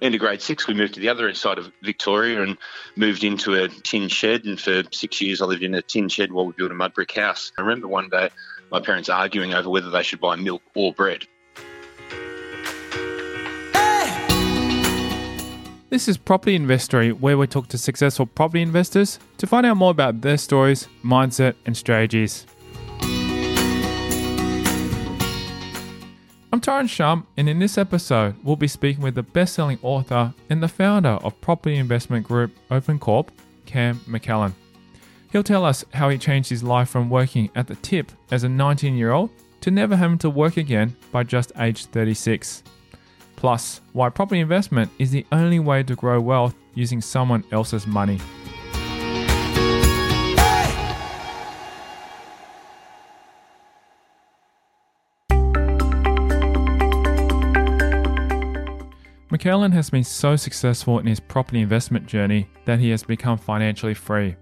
Into grade six, we moved to the other side of Victoria and moved into a tin shed. And for six years, I lived in a tin shed while we built a mud brick house. I remember one day my parents arguing over whether they should buy milk or bread. This is Property Investory, where we talk to successful property investors to find out more about their stories, mindset, and strategies. I'm Tyron Shum, and in this episode, we'll be speaking with the best selling author and the founder of property investment group OpenCorp, Cam McLellan. He'll tell us how he changed his life from working at the tip as a 19 year old to never having to work again by just age 36. Plus, why property investment is the only way to grow wealth using someone else's money. McLellan has been so successful in his property investment journey that he has become financially free.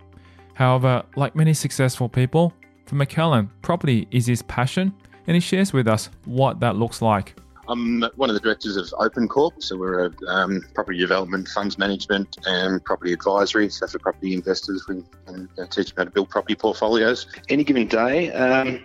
However, like many successful people, for McLellan, property is his passion, and he shares with us what that looks like. I'm one of the directors of OpenCorp, so we're a um, property development, funds management, and property advisory. So for property investors, we can uh, teach them how to build property portfolios. Any given day. Um,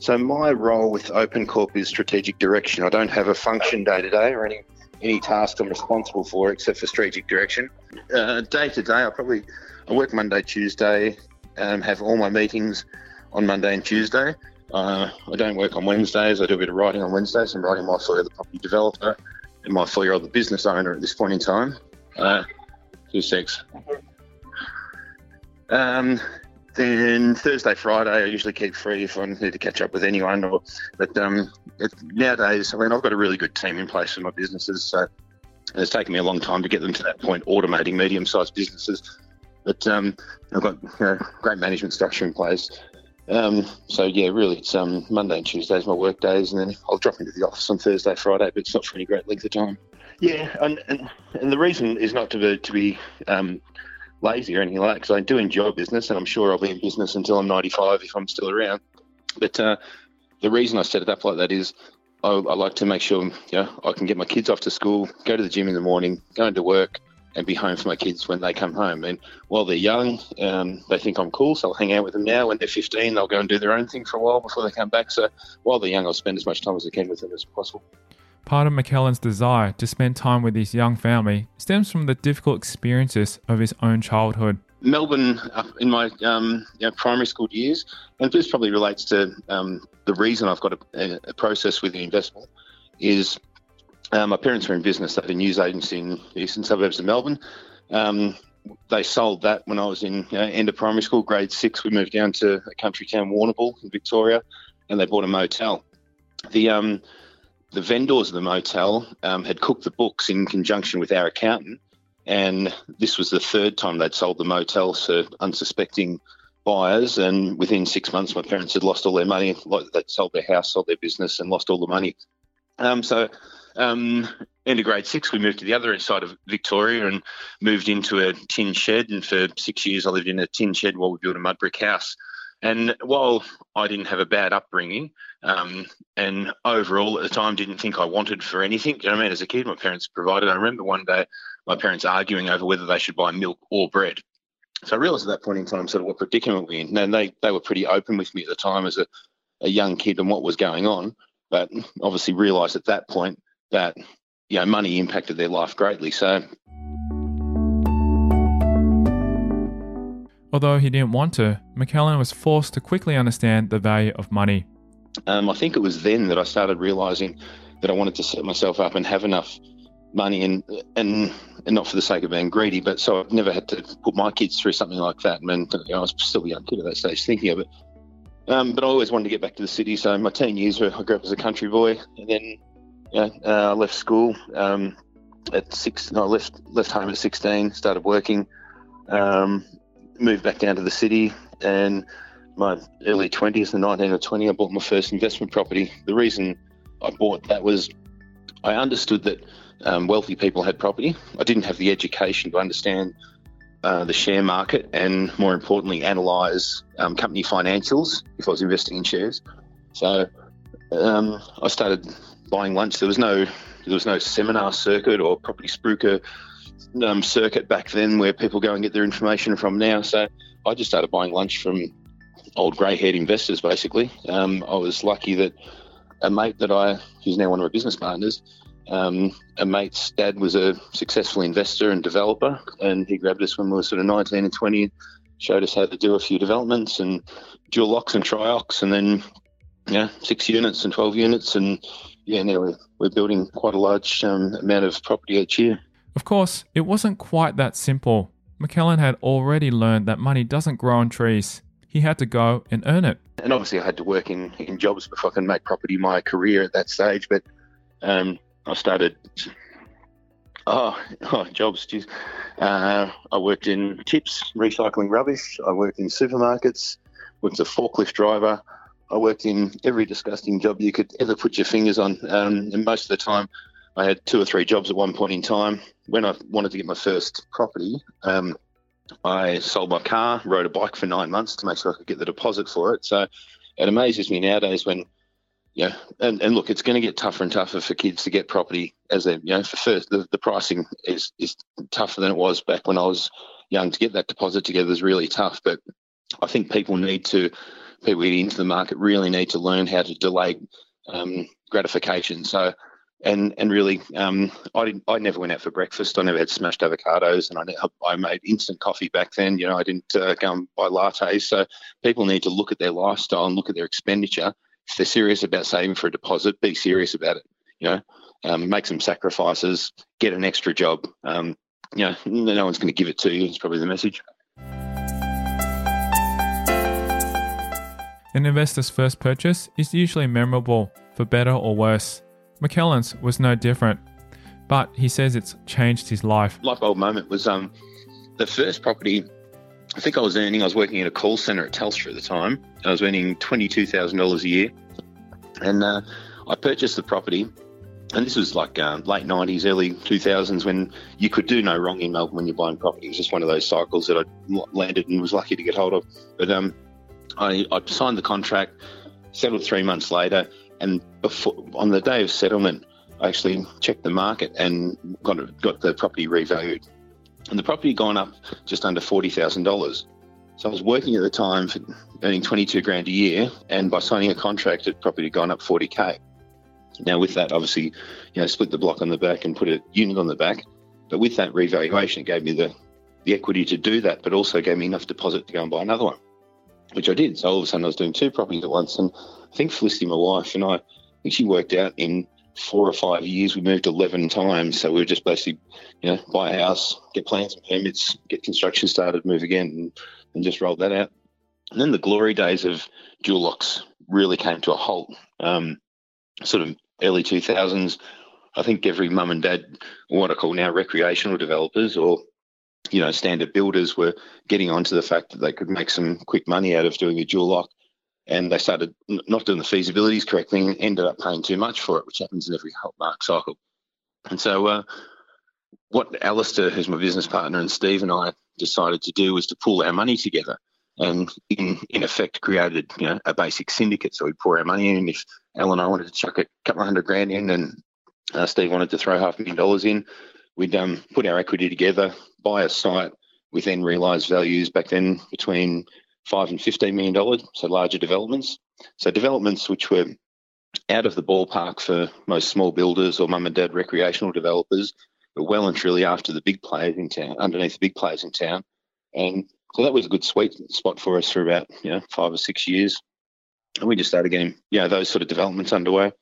so my role with OpenCorp is strategic direction. I don't have a function day to day or any any task I'm responsible for except for strategic direction. Uh, day to day, I probably I work Monday, Tuesday, um, have all my meetings on Monday and Tuesday. Uh, I don't work on Wednesdays. I do a bit of writing on Wednesdays. I'm writing my for the property developer and my for the business owner at this point in time. Uh, two six. Um, then Thursday, Friday, I usually keep free if I need to catch up with anyone. Or, but um, it, nowadays, I mean, I've got a really good team in place for my businesses. So it's taken me a long time to get them to that point, automating medium-sized businesses. But um, I've got you know, great management structure in place. Um, so yeah, really, it's um, Monday and Tuesdays my work days, and then I'll drop into the office on Thursday, Friday, but it's not for any great length of time. Yeah, and and, and the reason is not to be to be um, lazy or anything like that, because I do enjoy business, and I'm sure I'll be in business until I'm 95 if I'm still around. But uh, the reason I set it up like that is I, I like to make sure you know, I can get my kids off to school, go to the gym in the morning, go into work, and be home for my kids when they come home. And while they're young, um, they think I'm cool, so I'll hang out with them now. When they're 15, they'll go and do their own thing for a while before they come back. So while they're young, I'll spend as much time as I can with them as possible. Part of McLellan's desire to spend time with his young family stems from the difficult experiences of his own childhood. Melbourne, uh, in my um, you know, primary school years, and this probably relates to um, the reason I've got a, a process with the investment, is um, my parents were in business. They had a news agency in the eastern suburbs of Melbourne. Um, they sold that when I was in you know, end of primary school, grade six. We moved down to a country town, Warrnambool, in Victoria, and they bought a motel. The um, the vendors of the motel um, had cooked the books in conjunction with our accountant, and this was the third time they'd sold the motel to unsuspecting buyers. And within six months, my parents had lost all their money. They'd sold their house, sold their business, and lost all the money. Um, so um, into grade six, we moved to the other side of Victoria and moved into a tin shed. And for six years, I lived in a tin shed while we built a mud brick house. And while I didn't have a bad upbringing, um, and overall at the time didn't think I wanted for anything, you know I mean? As a kid, my parents provided. I remember one day my parents arguing over whether they should buy milk or bread. So I realised at that point in time sort of what predicament we're in. And they, they were pretty open with me at the time as a, a young kid and what was going on. But obviously realised at that point that you know money impacted their life greatly. So Although he didn't want to, McLellan was forced to quickly understand the value of money. Um, I think it was then that I started realizing that I wanted to set myself up and have enough money and and and not for the sake of being greedy, but so I've never had to put my kids through something like that. I mean, I was still a young kid at that stage thinking of it. Um, but I always wanted to get back to the city. So my teen years, were, I grew up as a country boy, and then uh, I left school um, at six. No, I left left home at 16. Started working. Um, moved back down to the city, and my early 20s, the 19 or 20, I bought my first investment property. The reason I bought that was I understood that um, wealthy people had property. I didn't have the education to understand uh, the share market and, more importantly, analyse um, company financials if I was investing in shares. So um, I started buying lunch. There was no there was no seminar circuit or property spruiker um, circuit back then where people go and get their information from now. So I just started buying lunch from old grey haired investors, basically. Um, I was lucky that a mate that I, who's now one of my business partners, um, a mate's dad was a successful investor and developer, and he grabbed us when we were sort of 19 and 20, showed us how to do a few developments and dual locks and triocs, and then yeah, six units and 12 units, and yeah, now we're, we're building quite a large um, amount of property each year. Of course, it wasn't quite that simple. McLellan had already learned that money doesn't grow on trees. He had to go and earn it. And obviously, I had to work in, in jobs before I can make property my career at that stage. But um, I started. Oh, oh jobs. Geez. Uh, I worked in tips, recycling rubbish. I worked in supermarkets. Worked a forklift driver. I worked in every disgusting job you could ever put your fingers on. Um, and most of the time, I had two or three jobs at one point in time. When I wanted to get my first property, um, I sold my car, rode a bike for nine months to make sure I could get the deposit for it. So it amazes me nowadays when, yeah, and, and look, it's going to get tougher and tougher for kids to get property as they, you know, for first, the, the pricing is, is tougher than it was back when I was young. To get that deposit together is really tough. But I think people need to, people into the market really need to learn how to delay um, gratification. So, and and really, um, I didn't, I never went out for breakfast. I never had smashed avocados, and I I made instant coffee back then. You know, I didn't uh, go and buy lattes. So people need to look at their lifestyle and look at their expenditure. If they're serious about saving for a deposit, be serious about it. You know, um, make some sacrifices, get an extra job. Um, you know, no one's going to give it to you. It's probably the message. An investor's first purchase is usually memorable, for better or worse. McLellan's was no different, but he says it's changed his life. Light bulb moment was um, the first property. I think I was earning. I was working in a call center at Telstra at the time. I was earning twenty two thousand dollars a year, and uh, I purchased the property. And this was like uh, late '90s, early 2000s, when you could do no wrong in Melbourne when you're buying property. It was just one of those cycles that I landed and was lucky to get hold of. But um, I, I signed the contract, settled three months later, and before, on the day of settlement, I actually checked the market and got got the property revalued, and the property had gone up just under forty thousand dollars. So I was working at the time for earning twenty two grand a year, and by signing a contract, the property had gone up forty k. Now with that, obviously, you know, split the block on the back and put a unit on the back. But with that revaluation, it gave me the the equity to do that, but also gave me enough deposit to go and buy another one, which I did. So all of a sudden, I was doing two properties at once, and I think Felicity, my wife, and I, I think she worked out in four or five years, we moved 11 times. So we were just basically, you know, buy a house, get plans and permits, get construction started, move again, and, and just rolled that out. And then the glory days of dual locks really came to a halt. Um, sort of early 2000s, I think every mum and dad, what I call now recreational developers or you know standard builders, were getting onto the fact that they could make some quick money out of doing a dual lock and they started not doing the feasibilities correctly and ended up paying too much for it, which happens in every hot mark cycle. And so, uh, what Alistair, who's my business partner, and Steve and I decided to do was to pull our money together, and in in effect created you know a basic syndicate. So we'd pour our money in, if Al and I wanted to chuck a couple of hundred grand in, and uh, Steve wanted to throw half a million dollars in, we'd um, put our equity together, buy a site with then realised values back then between five and fifteen million dollars, so larger developments. So developments which were out of the ballpark for most small builders or mum and dad recreational developers, but well and truly after the big players in town, underneath the big players in town. And so that was a good sweet spot for us for about you know five or six years, and we just started getting you know those sort of developments underway.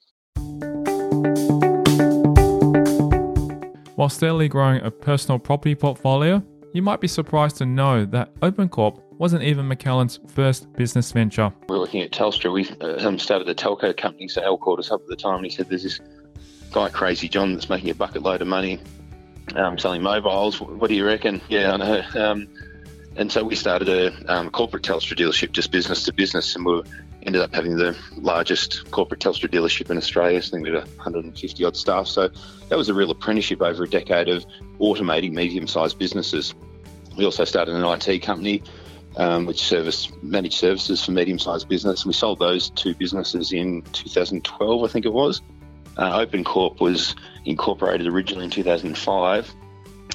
While steadily growing a personal property portfolio, you might be surprised to know that OpenCorp wasn't even McLellan's first business venture. We were looking at Telstra. We uh, started a telco company, so Al called us up at the time and he said, There's this guy, Crazy John, that's making a bucket load of money um, selling mobiles. What do you reckon? Yeah, I know. Um, and so we started a um, corporate Telstra dealership, just business to business, and we ended up having the largest corporate Telstra dealership in Australia. I think we had 150 odd staff. So that was a real apprenticeship over a decade of automating medium-sized businesses. We also started an IT company, um, which service managed services for medium-sized business. We sold those two businesses in 2012, I think it was. Uh, OpenCorp was incorporated originally in 2005.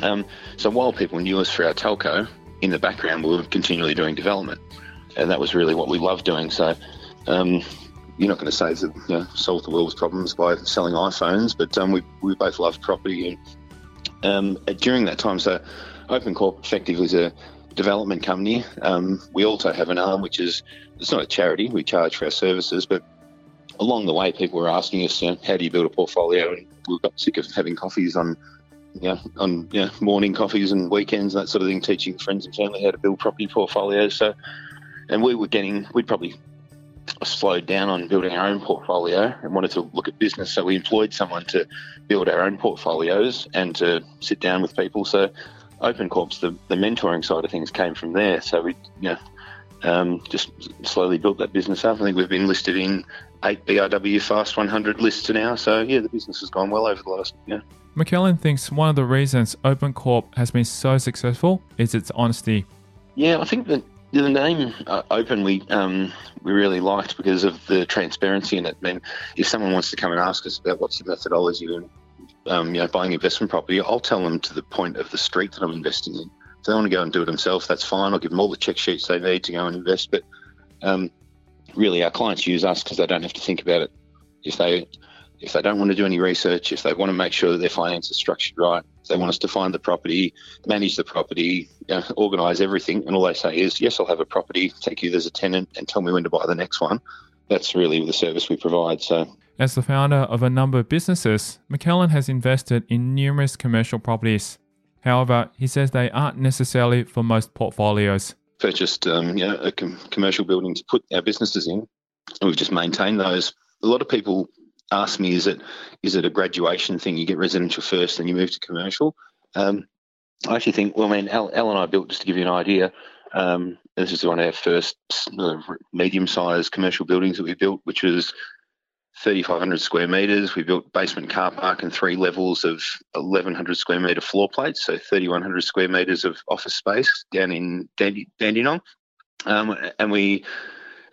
Um, so while people knew us for our telco, in the background we were continually doing development, and that was really what we loved doing. So um, you're not going to say that you know, solve the world's problems by selling iPhones, but um, we, we both loved property. And um, during that time, so OpenCorp effectively is a development company. Um, we also have an arm which is it's not a charity. We charge for our services, but along the way, people were asking us, you know, how do you build a portfolio? And we got sick of having coffees on, you know, on you know, morning coffees and weekends, and that sort of thing, teaching friends and family how to build property portfolios. So, and we were getting, we'd probably slowed down on building our own portfolio and wanted to look at business. So we employed someone to build our own portfolios and to sit down with people. So OpenCorp's the, the mentoring side of things came from there. So we, you know, um, just slowly built that business up. I think we've been listed in eight BRW Fast 100 lists now. So yeah, the business has gone well over the last year. McLellan thinks one of the reasons OpenCorp has been so successful is its honesty. Yeah, I think that the name uh, Open we um, we really liked because of the transparency in it. I mean, if someone wants to come and ask us about what's the methodology in um, you know buying investment property, I'll tell them to the point of the street that I'm investing in. If they want to go and do it themselves, that's fine. I'll give them all the check sheets they need to go and invest. But um, really our clients use us because they don't have to think about it. If they if they don't want to do any research, if they want to make sure that their finance is structured right, if they want us to find the property, manage the property, you know, organise everything, and all they say is, yes, I'll have a property, take you as a tenant, and tell me when to buy the next one. That's really the service we provide. So, as the founder of a number of businesses, McLellan has invested in numerous commercial properties. However, he says they aren't necessarily for most portfolios purchased um, you know, a com- commercial building to put our businesses in, and we've just maintained those. A lot of people ask me, is it is it a graduation thing? You get residential first, then you move to commercial. Um, I actually think, well, I mean, Al, Al, and I built, just to give you an idea, um, this is one of our first uh, medium-sized commercial buildings that we built, which was 3,500 square metres. We built basement car park and three levels of 1,100 square metre floor plates, so 3,100 square metres of office space down in Dandenong. Um, and we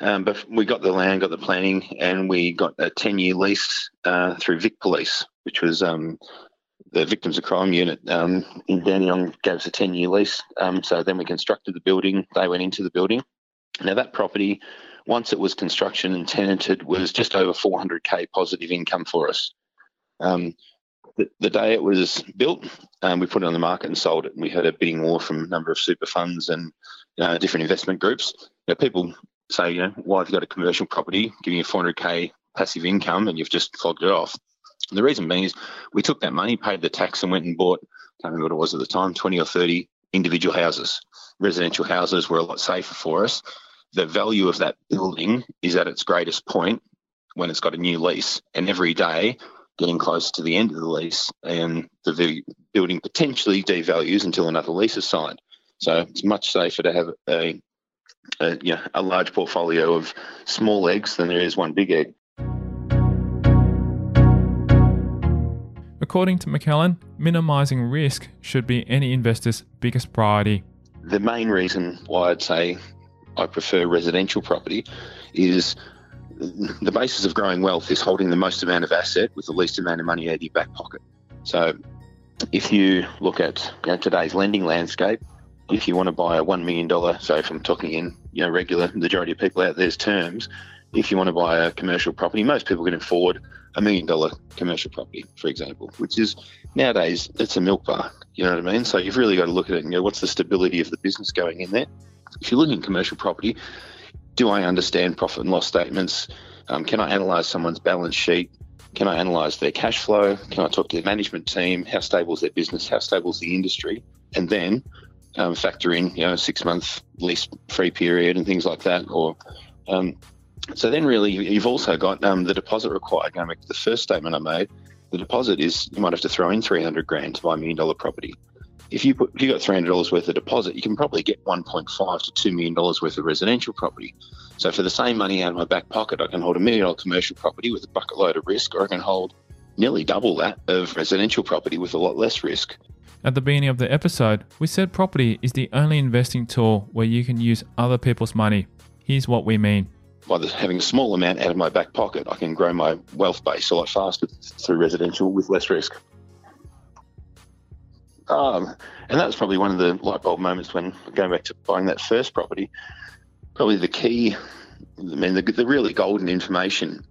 um, but we got the land, got the planning, and we got a 10 year lease uh, through Vic Police, which was um, the Victims of Crime Unit um, in Dandenong gave us a 10 year lease. Um, so then we constructed the building, they went into the building. Now, that property once it was construction and tenanted, was just over 400k positive income for us. Um, the, the, day it was built, um, we put it on the market and sold it. And we had a bidding war from a number of super funds and uh, different investment groups. You know, people say, you know, why have you got a commercial property giving you 400k passive income and you've just flogged it off? And the reason being is we took that money, paid the tax, and went and bought, I can't remember what it was at the time, 20 or 30 individual houses. Residential houses were a lot safer for us the value of that building is at its greatest point when it's got a new lease. And every day, getting close to the end of the lease, and the building potentially devalues until another lease is signed. So it's much safer to have a, a, you know, a large portfolio of small eggs than there is one big egg. According to McLellan, minimizing risk should be any investor's biggest priority. The main reason why I'd say I prefer residential property is the basis of growing wealth is holding the most amount of asset with the least amount of money out of your back pocket. So if you look at you know, today's lending landscape, if you want to buy a $1 million, so if I'm talking in you know regular majority of people out there's terms, if you want to buy a commercial property, most people can afford a million dollar commercial property, for example, which is nowadays it's a milk bar. You know what I mean? So you've really got to look at it and go, what's the stability of the business going in there? If you're looking at commercial property, do I understand profit and loss statements? Um, can I analyse someone's balance sheet? Can I analyse their cash flow? Can I talk to their management team? How stable is their business? How stable is the industry? And then um, factor in, you know, six month lease free period and things like that. Or um, so then really you've also got um, the deposit required. Going back to the first statement I made, the deposit is you might have to throw in 300 grand to buy a million dollar property. If you put if you got $300 worth of deposit, you can probably get 1.5 to 2 million dollars worth of residential property. So for the same money out of my back pocket, I can hold a million dollar commercial property with a bucket load of risk, or I can hold nearly double that of residential property with a lot less risk. At the beginning of the episode, we said property is the only investing tool where you can use other people's money. Here's what we mean. By having a small amount out of my back pocket, I can grow my wealth base a lot faster through residential with less risk. Um, and that was probably one of the light bulb moments when going back to buying that first property. Probably the key, I mean, the, the really golden information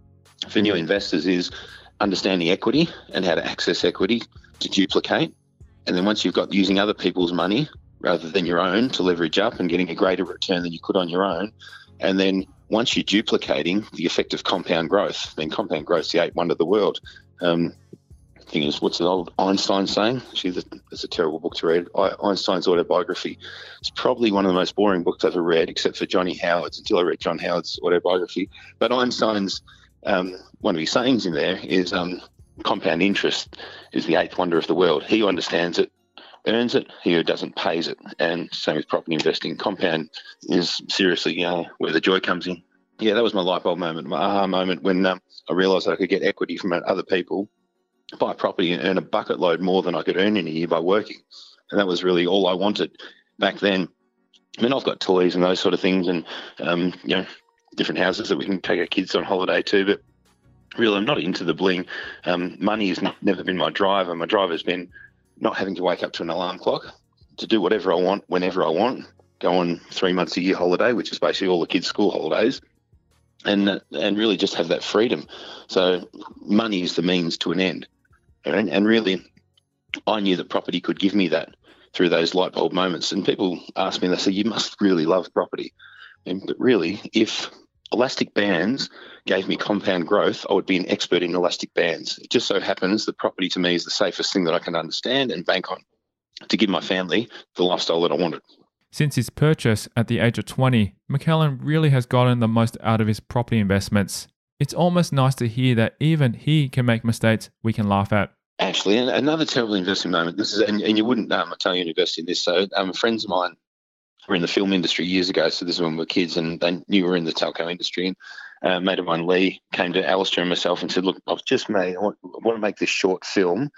for new investors is understanding equity and how to access equity to duplicate. And then once you've got using other people's money rather than your own to leverage up and getting a greater return than you could on your own. And then once you're duplicating the effect of compound growth, then compound growth is the eighth wonder of the world. Um, thing is, what's the old Einstein saying? It's a terrible book to read. Einstein's autobiography. It's probably one of the most boring books I've ever read, except for Johnny Howard's until I read John Howard's autobiography. But Einstein's um, one of his sayings in there is um, compound interest is the eighth wonder of the world. He who understands it earns it. He who doesn't pays it. And same with property investing. Compound is seriously uh, where the joy comes in. Yeah, that was my light bulb moment, my aha moment when um, I realised I could get equity from other people buy property and earn a bucket load more than I could earn in a year by working. And that was really all I wanted back then. I mean, I've got toys and those sort of things and, um, you know, different houses that we can take our kids on holiday to, but really I'm not into the bling. Um, money has never been my driver. My driver has been not having to wake up to an alarm clock to do whatever I want, whenever I want, go on three months a year holiday, which is basically all the kids' school holidays, and and really just have that freedom. So money is the means to an end. And, and really, I knew that property could give me that through those light bulb moments. And people ask me, they say, you must really love property. And, but really, if elastic bands gave me compound growth, I would be an expert in elastic bands. It just so happens that property to me is the safest thing that I can understand and bank on to give my family the lifestyle that I wanted. Since his purchase at the age of 20, McLellan really has gotten the most out of his property investments. It's almost nice to hear that even he can make mistakes we can laugh at. Actually, another terrible investing moment. This is, and, and you wouldn't um, tell you invest in this. So, um, friends of mine were in the film industry years ago. So this is when we were kids, and they knew we were in the telco industry. And uh, mate of mine, Leigh, came to Alistair and myself and said, "Look, I've just made. I want, I want to make this short film,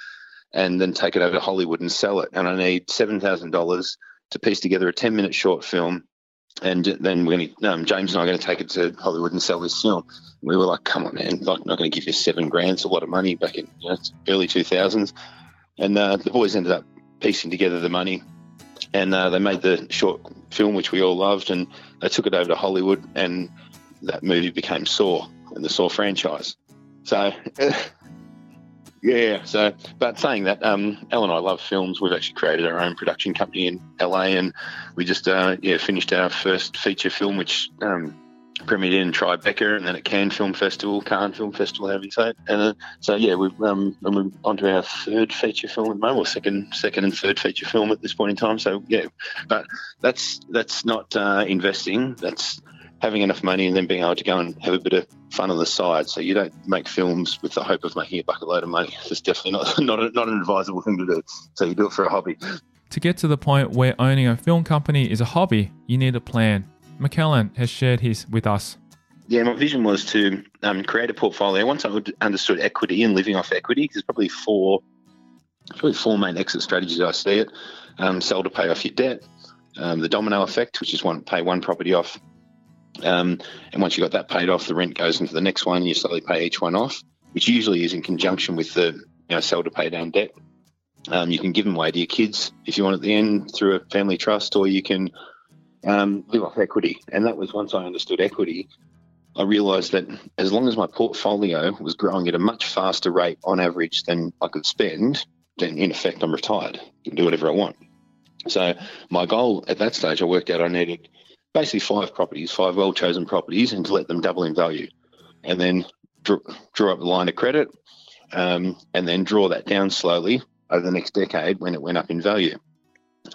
and then take it over to Hollywood and sell it. And I need seven thousand dollars to piece together a ten-minute short film and then we're going to, um, James and I are going to take it to Hollywood and sell this film. We were like, come on, man, like, not going to give you seven grand. It's a lot of money back in you know, early 2000s. And uh, the boys ended up piecing together the money and uh, they made the short film, which we all loved, and they took it over to Hollywood, and that movie became Saw and the Saw franchise. So Yeah, so but saying that, um, and I love films. We've actually created our own production company in LA, and we just uh, yeah finished our first feature film, which um, premiered in Tribeca and then at Cannes Film Festival, Cannes Film Festival, however you say. And uh, so yeah, we've um, and we're onto our third feature film at the moment, or second, second and third feature film at this point in time. So yeah, but that's that's not uh, investing. That's having enough money and then being able to go and have a bit of fun on the side. So you don't make films with the hope of making a bucket load of money. It's definitely not not, a, not an advisable thing to do. So you do it for a hobby. To get to the point where owning a film company is a hobby, you need a plan. McLellan has shared his with us. Yeah, my vision was to um, create a portfolio. Once I understood equity and living off equity, there's probably four, probably four main exit strategies I see it. Um, sell to pay off your debt, um, the domino effect, which is one pay one property off, um, and once you've got that paid off, the rent goes into the next one, and you slowly pay each one off, which usually is in conjunction with the you know, sell to pay down debt. Um, you can give them away to your kids if you want at the end through a family trust, or you can um, live off equity. And that was once I understood equity, I realised that as long as my portfolio was growing at a much faster rate on average than I could spend, then in effect I'm retired. I can do whatever I want. So my goal at that stage, I worked out I needed basically five properties, five well chosen properties, and to let them double in value. And then draw, draw up the line of credit um, and then draw that down slowly over the next decade when it went up in value.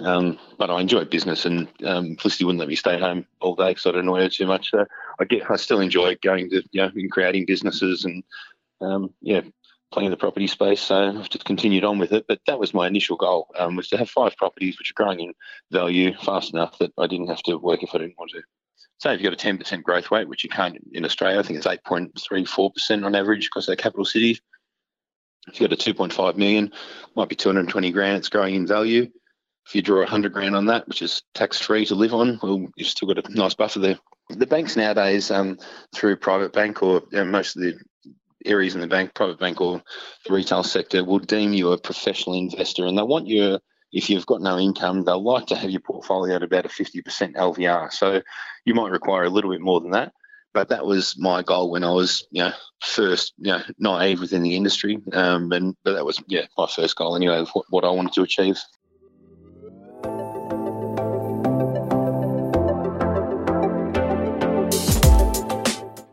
Um, but I enjoy business, and um, Felicity wouldn't let me stay home all day because I'd annoy her too much. So I get, I still enjoy going to, you know, in creating businesses and, um, yeah, playing in the property space. So I've just continued on with it. But that was my initial goal, um, was to have five properties which are growing in value fast enough that I didn't have to work if I didn't want to. So if you've got a 10% growth rate, which you can't in Australia, I think it's 8.34% on average across our capital cities. If you've got a 2.5 million, might be 220 grand, it's growing in value. If you draw 100 grand on that, which is tax free to live on, well, you've still got a nice buffer there. The banks nowadays, um, through private bank or you know, most of the areas in the bank, private bank or the retail sector, will deem you a professional investor and they want you if you've got no income, they'll like to have your portfolio at about a 50% LVR. So you might require a little bit more than that. But that was my goal when I was, you know, first, you know, naive within the industry. Um, and but that was, yeah, my first goal anyway, what, what I wanted to achieve.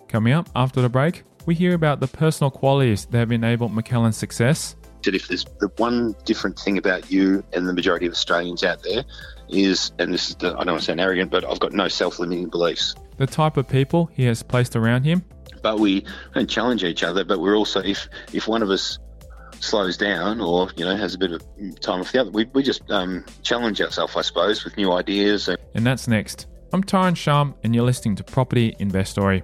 Coming up after the break, we hear about the personal qualities that have enabled McLellan's success that if there's the one different thing about you and the majority of Australians out there is, and this is, the, I don't want to sound arrogant, but I've got no self-limiting beliefs. The type of people he has placed around him. But we don't challenge each other, but we're also, if if one of us slows down or, you know, has a bit of time off the other, we, we just um, challenge ourselves, I suppose, with new ideas. And, and that's next. I'm Tyron Shum, and you're listening to Property Investory.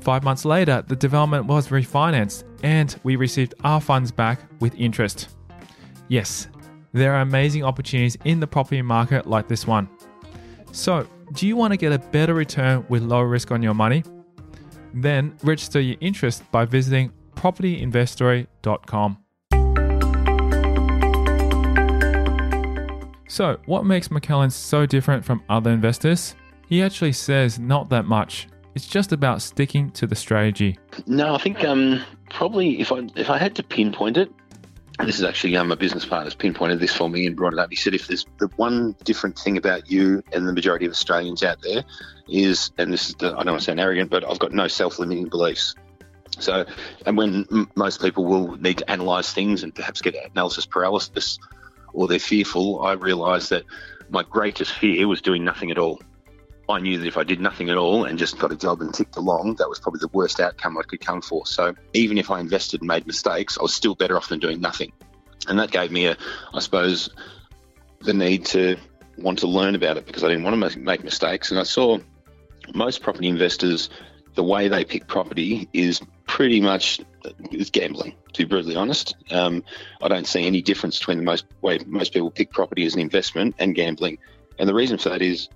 Five months later, the development was refinanced and we received our funds back with interest. Yes, there are amazing opportunities in the property market like this one. So, do you want to get a better return with low risk on your money? Then register your interest by visiting propertyinvestory.com. So, what makes McLellan so different from other investors? He actually says not that much. It's just about sticking to the strategy. No, I think um, probably if I if I had to pinpoint it, this is actually um, my business partner's pinpointed this for me and brought it up. He said, if there's the one different thing about you and the majority of Australians out there is, and this is the, I don't want to sound arrogant, but I've got no self-limiting beliefs. So, and when m- most people will need to analyse things and perhaps get analysis paralysis or they're fearful, I realise that my greatest fear was doing nothing at all. I knew that if I did nothing at all and just got a job and ticked along, that was probably the worst outcome I could come for. So even if I invested and made mistakes, I was still better off than doing nothing. And that gave me a, I suppose, the need to want to learn about it because I didn't want to make mistakes. And I saw most property investors, the way they pick property is pretty much is gambling. To be brutally honest, um, I don't see any difference between the most way most people pick property as an investment and gambling. And the reason for that is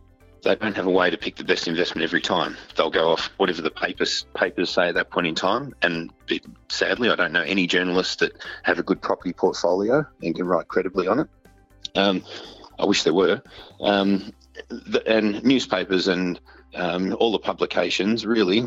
they don't have a way to pick the best investment every time. They'll go off whatever the papers papers say at that point in time. And it, sadly, I don't know any journalists that have a good property portfolio and can write credibly on it. Um, I wish there were. Um, the, and newspapers and um, all the publications, really,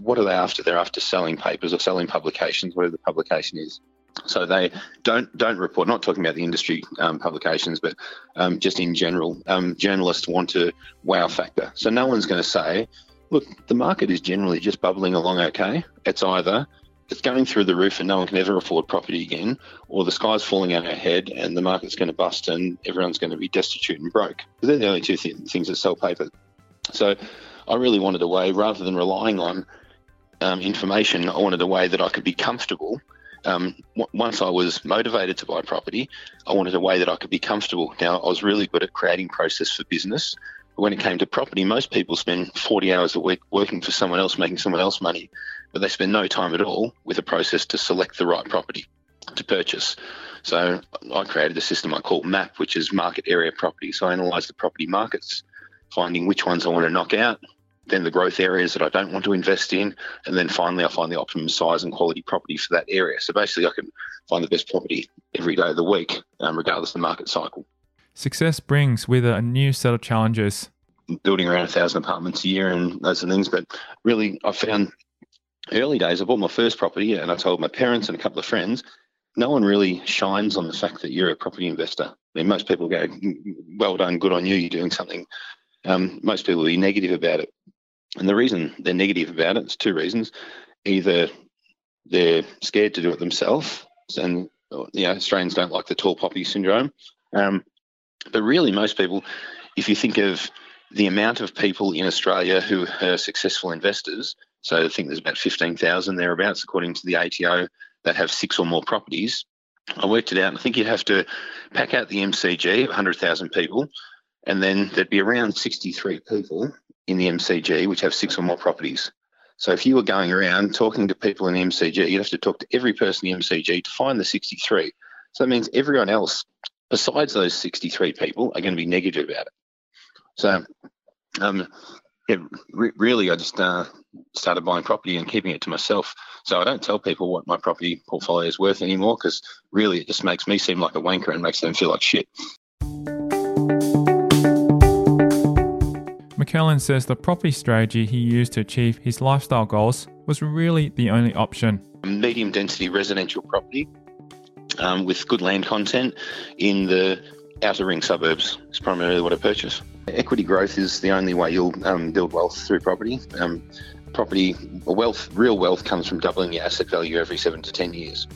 what are they after? They're after selling papers or selling publications, whatever the publication is. So they don't don't report. Not talking about the industry um, publications, but um, just in general, um, journalists want a wow factor. So no one's going to say, "Look, the market is generally just bubbling along okay." It's either it's going through the roof and no one can ever afford property again, or the sky's falling on our head and the market's going to bust and everyone's going to be destitute and broke. They're the only two th- things that sell paper. So I really wanted a way, rather than relying on um, information, I wanted a way that I could be comfortable um, w- once I was motivated to buy property, I wanted a way that I could be comfortable. Now, I was really good at creating process for business. But when it came to property, most people spend 40 hours a week working for someone else, making someone else money, but they spend no time at all with a process to select the right property to purchase. So I created a system I call MAP, which is market area property. So I analyse the property markets, finding which ones I want to knock out, then the growth areas that I don't want to invest in, and then finally I find the optimum size and quality property for that area. So basically, I can find the best property every day of the week, um, regardless of the market cycle. Success brings with it a new set of challenges. Building around a thousand apartments a year and those things, but really, I found early days. I bought my first property, and I told my parents and a couple of friends. No one really shines on the fact that you're a property investor. I mean, most people go, "Well done, good on you, you're doing something." Um, most people will be negative about it. And the reason they're negative about it is two reasons. Either they're scared to do it themselves, and you know, Australians don't like the tall poppy syndrome. Um, but really, most people, if you think of the amount of people in Australia who are successful investors, so I think there's about 15,000 thereabouts, according to the ATO, that have six or more properties. I worked it out, and I think you'd have to pack out the MCG, 100,000 people, and then there'd be around 63 people in the MCG which have six or more properties. So if you were going around talking to people in the MCG, you'd have to talk to every person in the MCG to find the 63. So that means everyone else besides those 63 people are going to be negative about it. So um, yeah, re- really, I just uh, started buying property and keeping it to myself. So I don't tell people what my property portfolio is worth anymore because really it just makes me seem like a wanker and makes them feel like shit. McLellan says the property strategy he used to achieve his lifestyle goals was really the only option. Medium density residential property um, with good land content in the outer ring suburbs is primarily what I purchase. Equity growth is the only way you'll um, build wealth through property. Um, property wealth, real wealth, comes from doubling your asset value every seven to ten years.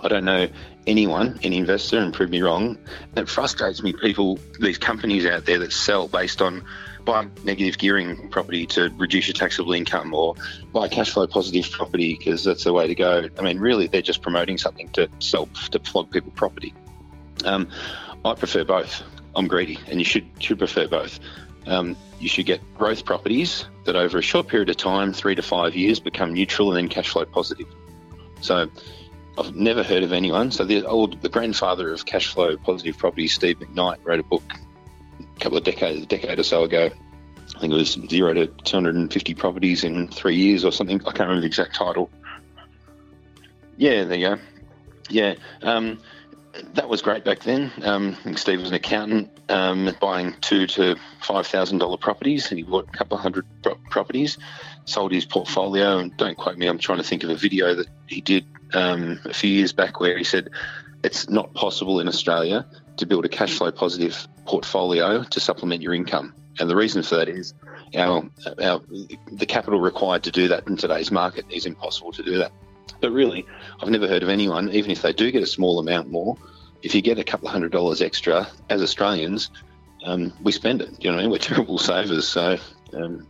I don't know anyone, any investor, and prove me wrong. It frustrates me. People, these companies out there that sell based on buy negative gearing property to reduce your taxable income or buy cash flow positive property because that's the way to go. I mean, really, they're just promoting something to sell, to flog people property. Um, I prefer both. I'm greedy, and you should should prefer both. Um, you should get growth properties that over a short period of time, three to five years, become neutral and then cash flow positive. So I've never heard of anyone. So the old, the grandfather of cash flow positive property, Steve McKnight, wrote a book a couple of decades, a decade or so ago. I think it was zero to 250 properties in three years or something. I can't remember the exact title. Yeah, there you go. Yeah, um, that was great back then. Um, Steve was an accountant um, buying two to five thousand dollar properties, and he bought a couple of hundred pro- properties, sold his portfolio. And don't quote me, I'm trying to think of a video that he did um, a few years back where he said it's not possible in Australia to build a cash flow positive portfolio to supplement your income. And the reason for that is our, our the capital required to do that in today's market is impossible to do that. But really, I've never heard of anyone, even if they do get a small amount more, if you get a couple of hundred dollars extra as Australians, um, we spend it. You know, we're terrible savers. So, um,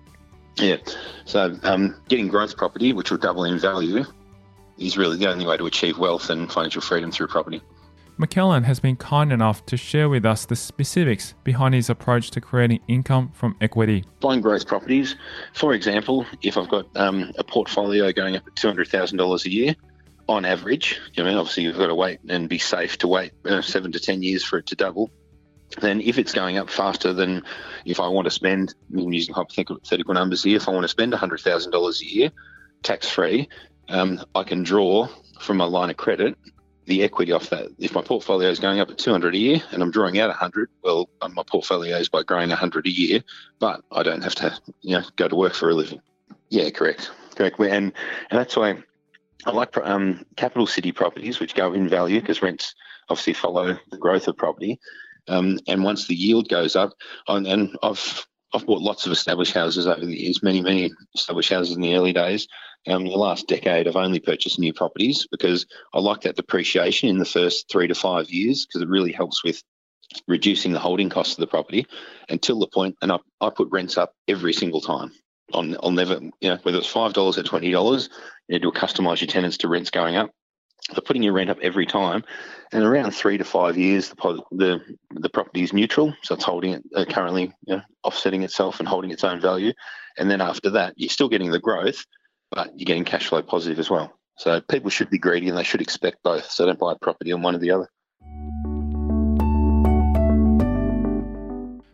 yeah. So, um, getting growth property, which will double in value, is really the only way to achieve wealth and financial freedom through property. McLellan has been kind enough to share with us the specifics behind his approach to creating income from equity. Buying growth properties, for example, if I've got um, a portfolio going up at $200,000 a year, on average, I mean, obviously you've got to wait and be safe to wait uh, seven to 10 years for it to double. Then, if it's going up faster than if I want to spend, I'm using hypothetical numbers here, if I want to spend $100,000 a year tax free, um, I can draw from my line of credit the equity off that. If my portfolio is going up at 200 a year and I'm drawing out 100, well, my portfolio is by growing 100 a year, but I don't have to, you know, go to work for a living. Yeah, correct, correct. And and that's why I like um, capital city properties, which go in value because rents obviously follow the growth of property. Um, and once the yield goes up, and, and I've I've bought lots of established houses over the years, many many established houses in the early days, um, the last decade, I've only purchased new properties because I like that depreciation in the first three to five years because it really helps with reducing the holding cost of the property until the point, and I, I put rents up every single time. I'll, I'll never, you know, whether it's $5 or $20, you need to customize your tenants to rents going up. They're putting your rent up every time, and around three to five years, the the, the property is neutral, so it's holding it uh, currently you know, offsetting itself and holding its own value. And then after that, you're still getting the growth, but you're getting cash flow positive as well. So people should be greedy and they should expect both. So don't buy a property on one or the other.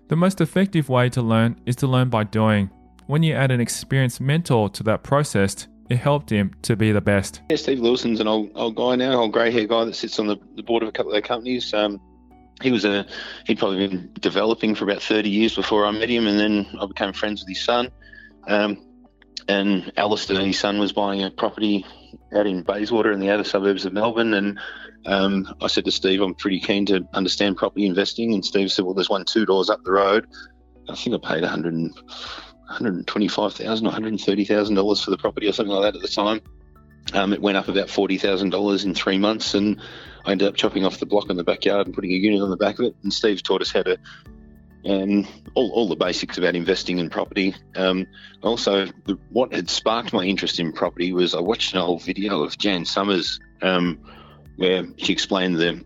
The most effective way to learn is to learn by doing. When you add an experienced mentor to that process, it helped him to be the best. Yeah, Steve Wilson's an old, old guy now, old grey hair guy that sits on the, the board of a couple of their companies. Um, he was a he'd probably been developing for about 30 years before I met him, and then I became friends with his son. Um, and Alistair, his son, was buying a property out in Bayswater in the outer suburbs of Melbourne, and um, I said to Steve, I'm pretty keen to understand property investing, and Steve said, well, there's one two doors up the road. I think I paid 100. 125,000 or 130,000 dollars for the property or something like that at the time. Um, it went up about forty thousand dollars in three months, and I ended up chopping off the block in the backyard and putting a unit on the back of it. And Steve's taught us how to um, all, all the basics about investing in property. Um, also, the, what had sparked my interest in property was I watched an old video of Jan Somers um, where she explained the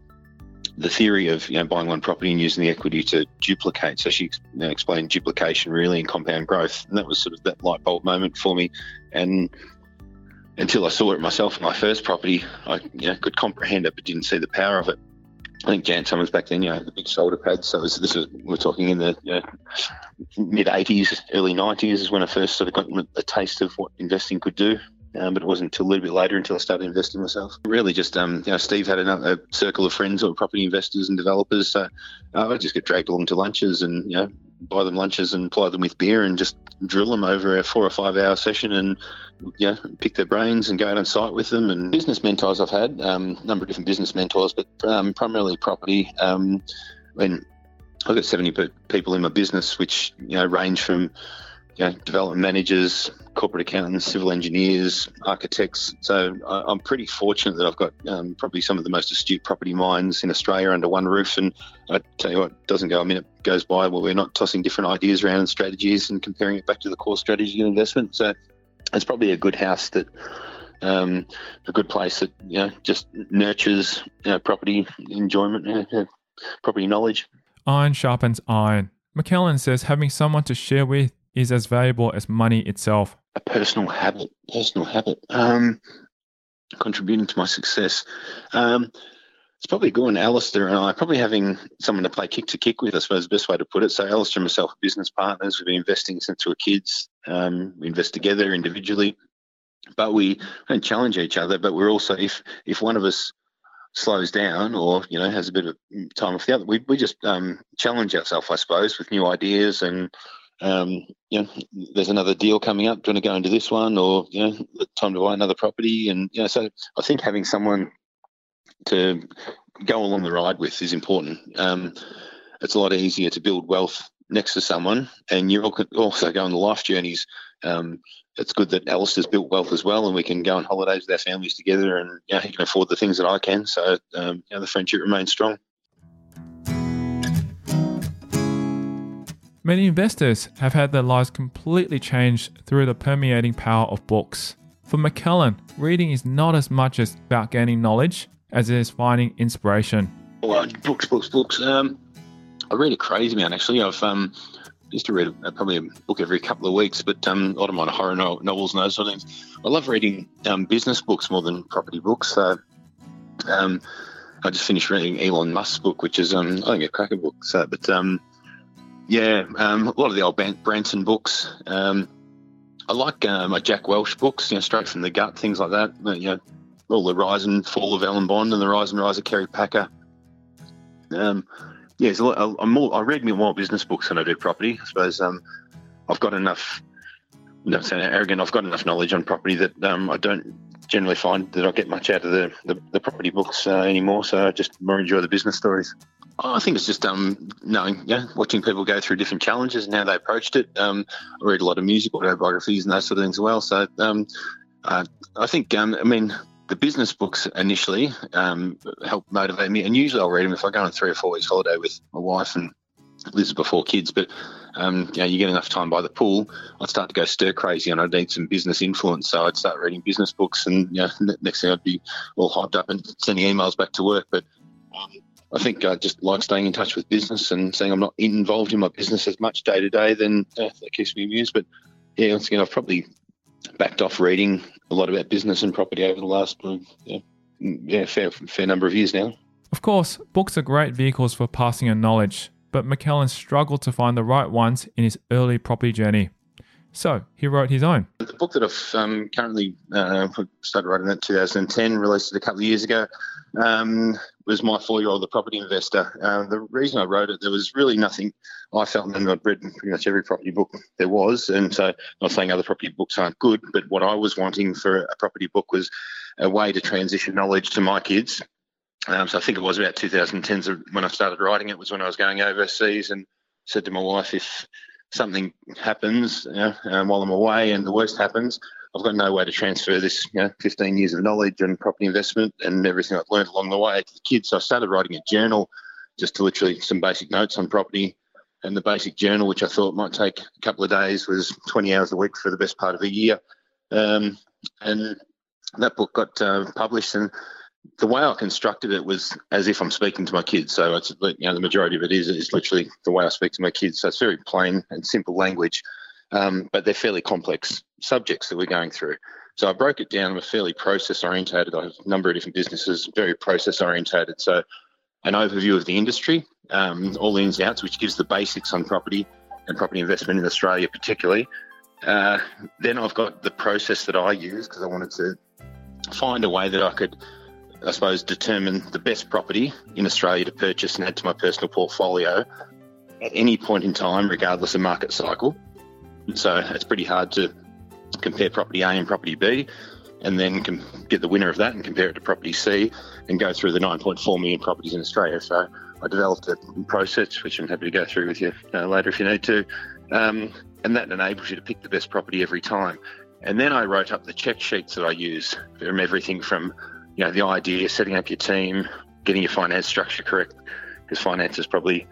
the theory of you know, buying one property and using the equity to duplicate. So she you know, explained duplication really and compound growth, and that was sort of that light bulb moment for me. And until I saw it myself in my first property, I you know, could comprehend it but didn't see the power of it. I think Jan Somers back then, you know, the big shoulder pads. So this is we're talking in the you know, mid '80s, early '90s is when I first sort of got a taste of what investing could do. Um, but it wasn't until a little bit later until I started investing myself. Really, just um, you know, Steve had a circle of friends who were property investors and developers. So uh, I just get dragged along to lunches and you know buy them lunches and ply them with beer and just drill them over a four or five hour session and you know, pick their brains and go out on site with them. And business mentors I've had, um, a number of different business mentors, but um, primarily property. Um, when I've got 70 people in my business, which you know range from you know, development managers, corporate accountants, civil engineers, architects. So I, am pretty fortunate that I've got um, probably some of the most astute property minds in Australia under one roof. And I tell you what, doesn't go a minute goes by where we're not tossing different ideas around and strategies and comparing it back to the core strategy of investment. So it's probably a good house that. Um, a good place that you know just nurtures you know, property enjoyment, know, property knowledge. Iron sharpens iron. McLellan says having someone to share with is as valuable as money itself? A personal habit, personal habit, um, contributing to my success. Um, it's probably going Alistair and I, probably having someone to play kick to kick with, I suppose the best way to put it. So Alistair and myself are business partners. We've been investing since we were kids. Um, we invest together individually, but we don't challenge each other. But we're also, if if one of us slows down or you know has a bit of time off the other, we we just um, challenge ourselves, I suppose, with new ideas and um, you know, there's another deal coming up. Do you want to go into this one, or you know, time to buy another property? And you know, so I think having someone to go along the ride with is important. Um, it's a lot easier to build wealth next to someone, and you're also going the life journeys. Um, it's good that Alistair's built wealth as well, and we can go on holidays with our families together, and you know, he can afford the things that I can. So um, you know, the friendship remains strong. Many investors have had their lives completely changed through the permeating power of books. For McLellan, reading is not as much as about gaining knowledge as it is finding inspiration. Books, books, books. Um, I read a crazy amount actually. I've um, used to read a, probably a book every couple of weeks, but um, of mine are horror no- novels and those sort of things. I love reading um, business books more than property books. So um, I just finished reading Elon Musk's book, which is um, I think a cracker book. So, but um, yeah, um, a lot of the old Branson books. Um, I like uh, my Jack Welch books, you know, straight from the gut, things like that. You know, all the rise and fall of Alan Bond and the rise and rise of Kerry Packer. Um, yeah, I'm more. I read more business books than I do property. I suppose um, I've got enough. Not saying arrogant. I've got enough knowledge on property that um, I don't generally find that I get much out of the, the, the property books uh, anymore. So I just more enjoy the business stories. I think it's just um, knowing, yeah, watching people go through different challenges and how they approached it. Um, I read a lot of music autobiographies and those sort of things as well. So um, uh, I think, um, I mean, the business books initially um, help motivate me, and usually I'll read them if I go on three or four weeks holiday with my wife and this is before kids, but um, you, know, you get enough time by the pool, I'd start to go stir crazy and I'd need some business influence. So I'd start reading business books, and you know, next thing I'd be all hyped up and sending emails back to work. But um, I think I just like staying in touch with business and saying I'm not involved in my business as much day to day, then uh, that keeps me amused. But yeah, once again, I've probably backed off reading a lot about business and property over the last uh, yeah, yeah fair fair number of years now. Of course, books are great vehicles for passing on knowledge, but McLellan struggled to find the right ones in his early property journey. So he wrote his own. The book that I've um, currently uh, started writing in 2010, released it a couple of years ago, um, was my four-year-old, The Property Investor. Uh, the reason I wrote it, there was really nothing I felt, and I'd read pretty much every property book there was, and so not saying other property books aren't good, but what I was wanting for a property book was a way to transition knowledge to my kids. Um, so I think it was about 2010 when I started writing it was when I was going overseas and said to my wife, if something happens you know, um, while I'm away and the worst happens, I've got no way to transfer this, you know, 15 years of knowledge and property investment and everything I've learned along the way to the kids. So I started writing a journal, just to literally some basic notes on property. And the basic journal, which I thought might take a couple of days, was 20 hours a week for the best part of a year. Um, and that book got uh, published, and the way I constructed it was as if I'm speaking to my kids. So it's you know the majority of it is is literally the way I speak to my kids. So it's very plain and simple language, um, but they're fairly complex subjects that we're going through. So I broke it down. I'm a fairly process orientated. I have a number of different businesses, very process orientated. So an overview of the industry, um, all the ins and outs, which gives the basics on property and property investment in Australia, particularly. Uh, then I've got the process that I use because I wanted to find a way that I could I suppose, determine the best property in Australia to purchase and add to my personal portfolio at any point in time, regardless of market cycle. So it's pretty hard to compare property A and property B and then get the winner of that and compare it to property C and go through the 9.4 million properties in Australia. So I developed a process, which I'm happy to go through with you uh, later if you need to. Um, and that enables you to pick the best property every time. And then I wrote up the check sheets that I use from everything from you know, the idea, of setting up your team, getting your finance structure correct, because finance is probably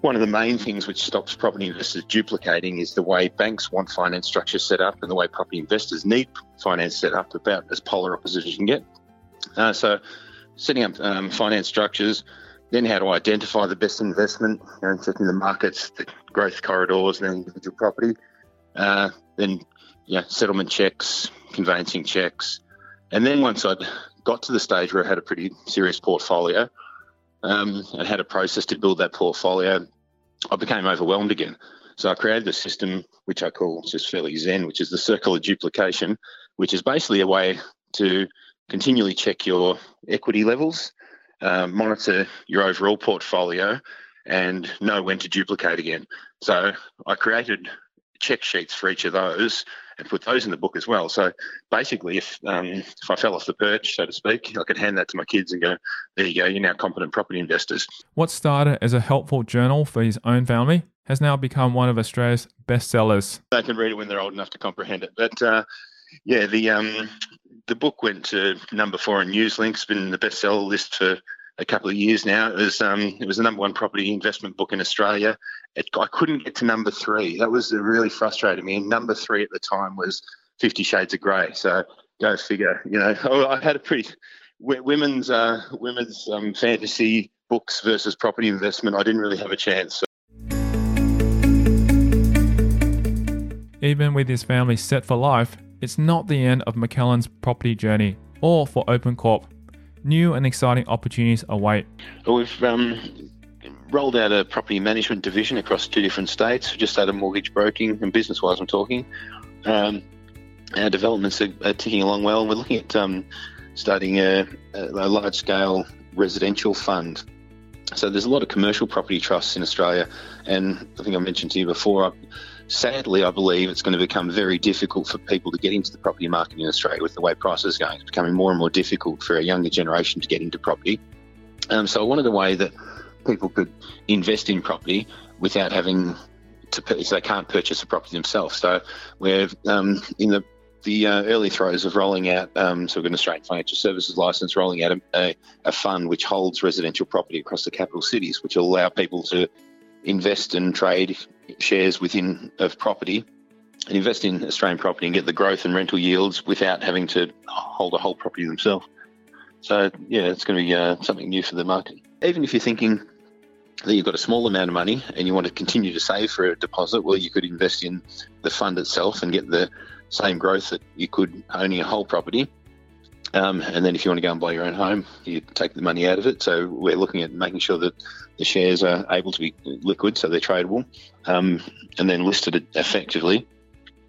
one of the main things which stops property investors duplicating is the way banks want finance structure set up and the way property investors need finance set up about as polar opposite as you can get. Uh, so, setting up um, finance structures, then how to identify the best investment, you know, the markets, the growth corridors, and individual property. Uh, then, settlement checks, conveyancing checks, and then once I'd got to the stage where I had a pretty serious portfolio um, and had a process to build that portfolio, I became overwhelmed again. So I created a system which I call just fairly zen, which is the circle of duplication, which is basically a way to continually check your equity levels, uh, monitor your overall portfolio, and know when to duplicate again. So I created check sheets for each of those and put those in the book as well. So basically, if um, if I fell off the perch, so to speak, I could hand that to my kids and go, "There you go, you're now competent property investors." What started as a helpful journal for his own family has now become one of Australia's bestsellers. They can read it when they're old enough to comprehend it. But uh, yeah, the um, the book went to number four in Newslink's been the bestseller list for a couple of years now. It was um, it was the number one property investment book in Australia. It, I couldn't get to number three. That was really frustrating me. And number three at the time was Fifty Shades of Grey. So go figure. You know, I had a pretty women's uh, women's um, fantasy books versus property investment. I didn't really have a chance. So. Even with his family set for life, it's not the end of McLellan's property journey or for OpenCorp new and exciting opportunities await. We've um, rolled out a property management division across two different states. Just out of mortgage broking and business wise, I'm talking. Um, our developments are, are, ticking along well, and we're looking at um, starting a, a large scale residential fund. So there's a lot of commercial property trusts in Australia, and I think I mentioned to you before sadly, I believe it's going to become very difficult for people to get into the property market in Australia with the way prices are going. It's becoming more and more difficult for a younger generation to get into property. Um, so I wanted a way that people could invest in property without having to, so they can't purchase a property themselves. So we're um, in the the uh, early throes of rolling out, um, so we've got an Australian Financial Services license, rolling out a, a, a, fund which holds residential property across the capital cities, which will allow people to invest and trade shares within of property and invest in Australian property and get the growth and rental yields without having to hold a whole property themselves. So yeah, it's going to be uh, something new for the market. Even if you're thinking that you've got a small amount of money and you want to continue to save for a deposit, well, you could invest in the fund itself and get the same growth that you could owning a whole property. Um, and then if you want to go and buy your own home, you take the money out of it. So we're looking at making sure that the shares are able to be liquid, so they're tradable, um, and then listed effectively.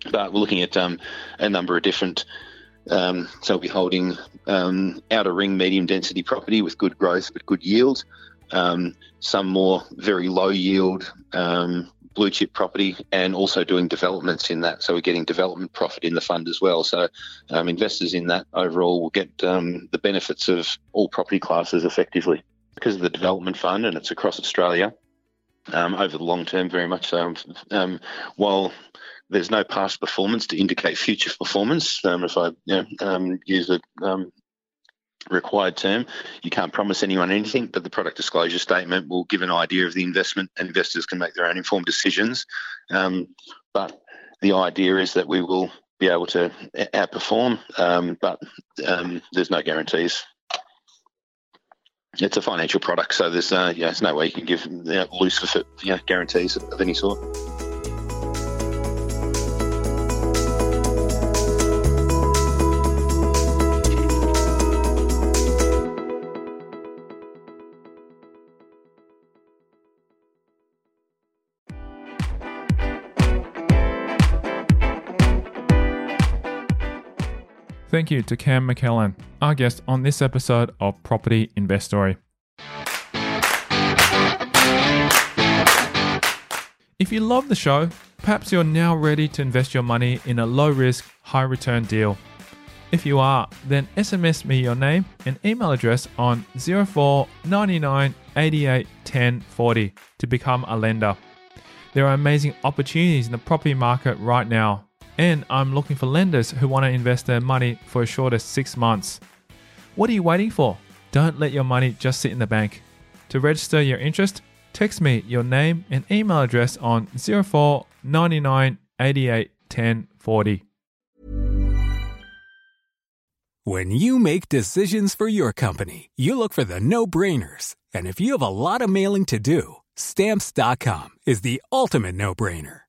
But we're looking at um, a number of different. Um, so we'll be holding um, outer ring medium density property with good growth but good yield. Um, some more very low yield blue chip property and also doing developments in that. So we're getting development profit in the fund as well. So um, investors in that overall will get um, the benefits of all property classes effectively because of the development fund and it's across Australia um, over the long term, very much so. Um, while there's no past performance to indicate future performance, um, if I you know, um, use a required term. You can't promise anyone anything, but the product disclosure statement will give an idea of the investment, and investors can make their own informed decisions. Um, but the idea is that we will be able to outperform, um, but um, there's no guarantees. It's a financial product, so there's uh, yeah, there's no way you can give you know, loose you know, guarantees of any sort. Thank you to Cam McLellan, our guest on this episode of Property Investory. If you love the show, perhaps you're now ready to invest your money in a low risk, high return deal. If you are, then SMS me your name and email address on 04 99 88 10 40 to become a lender. There are amazing opportunities in the property market right now, and I'm looking for lenders who want to invest their money for as short as six months. What are you waiting for? Don't let your money just sit in the bank. To register your interest, text me your name and email address on 04 99 88 10 40. When you make decisions for your company, you look for the no brainers. And if you have a lot of mailing to do, stamps.com is the ultimate no brainer.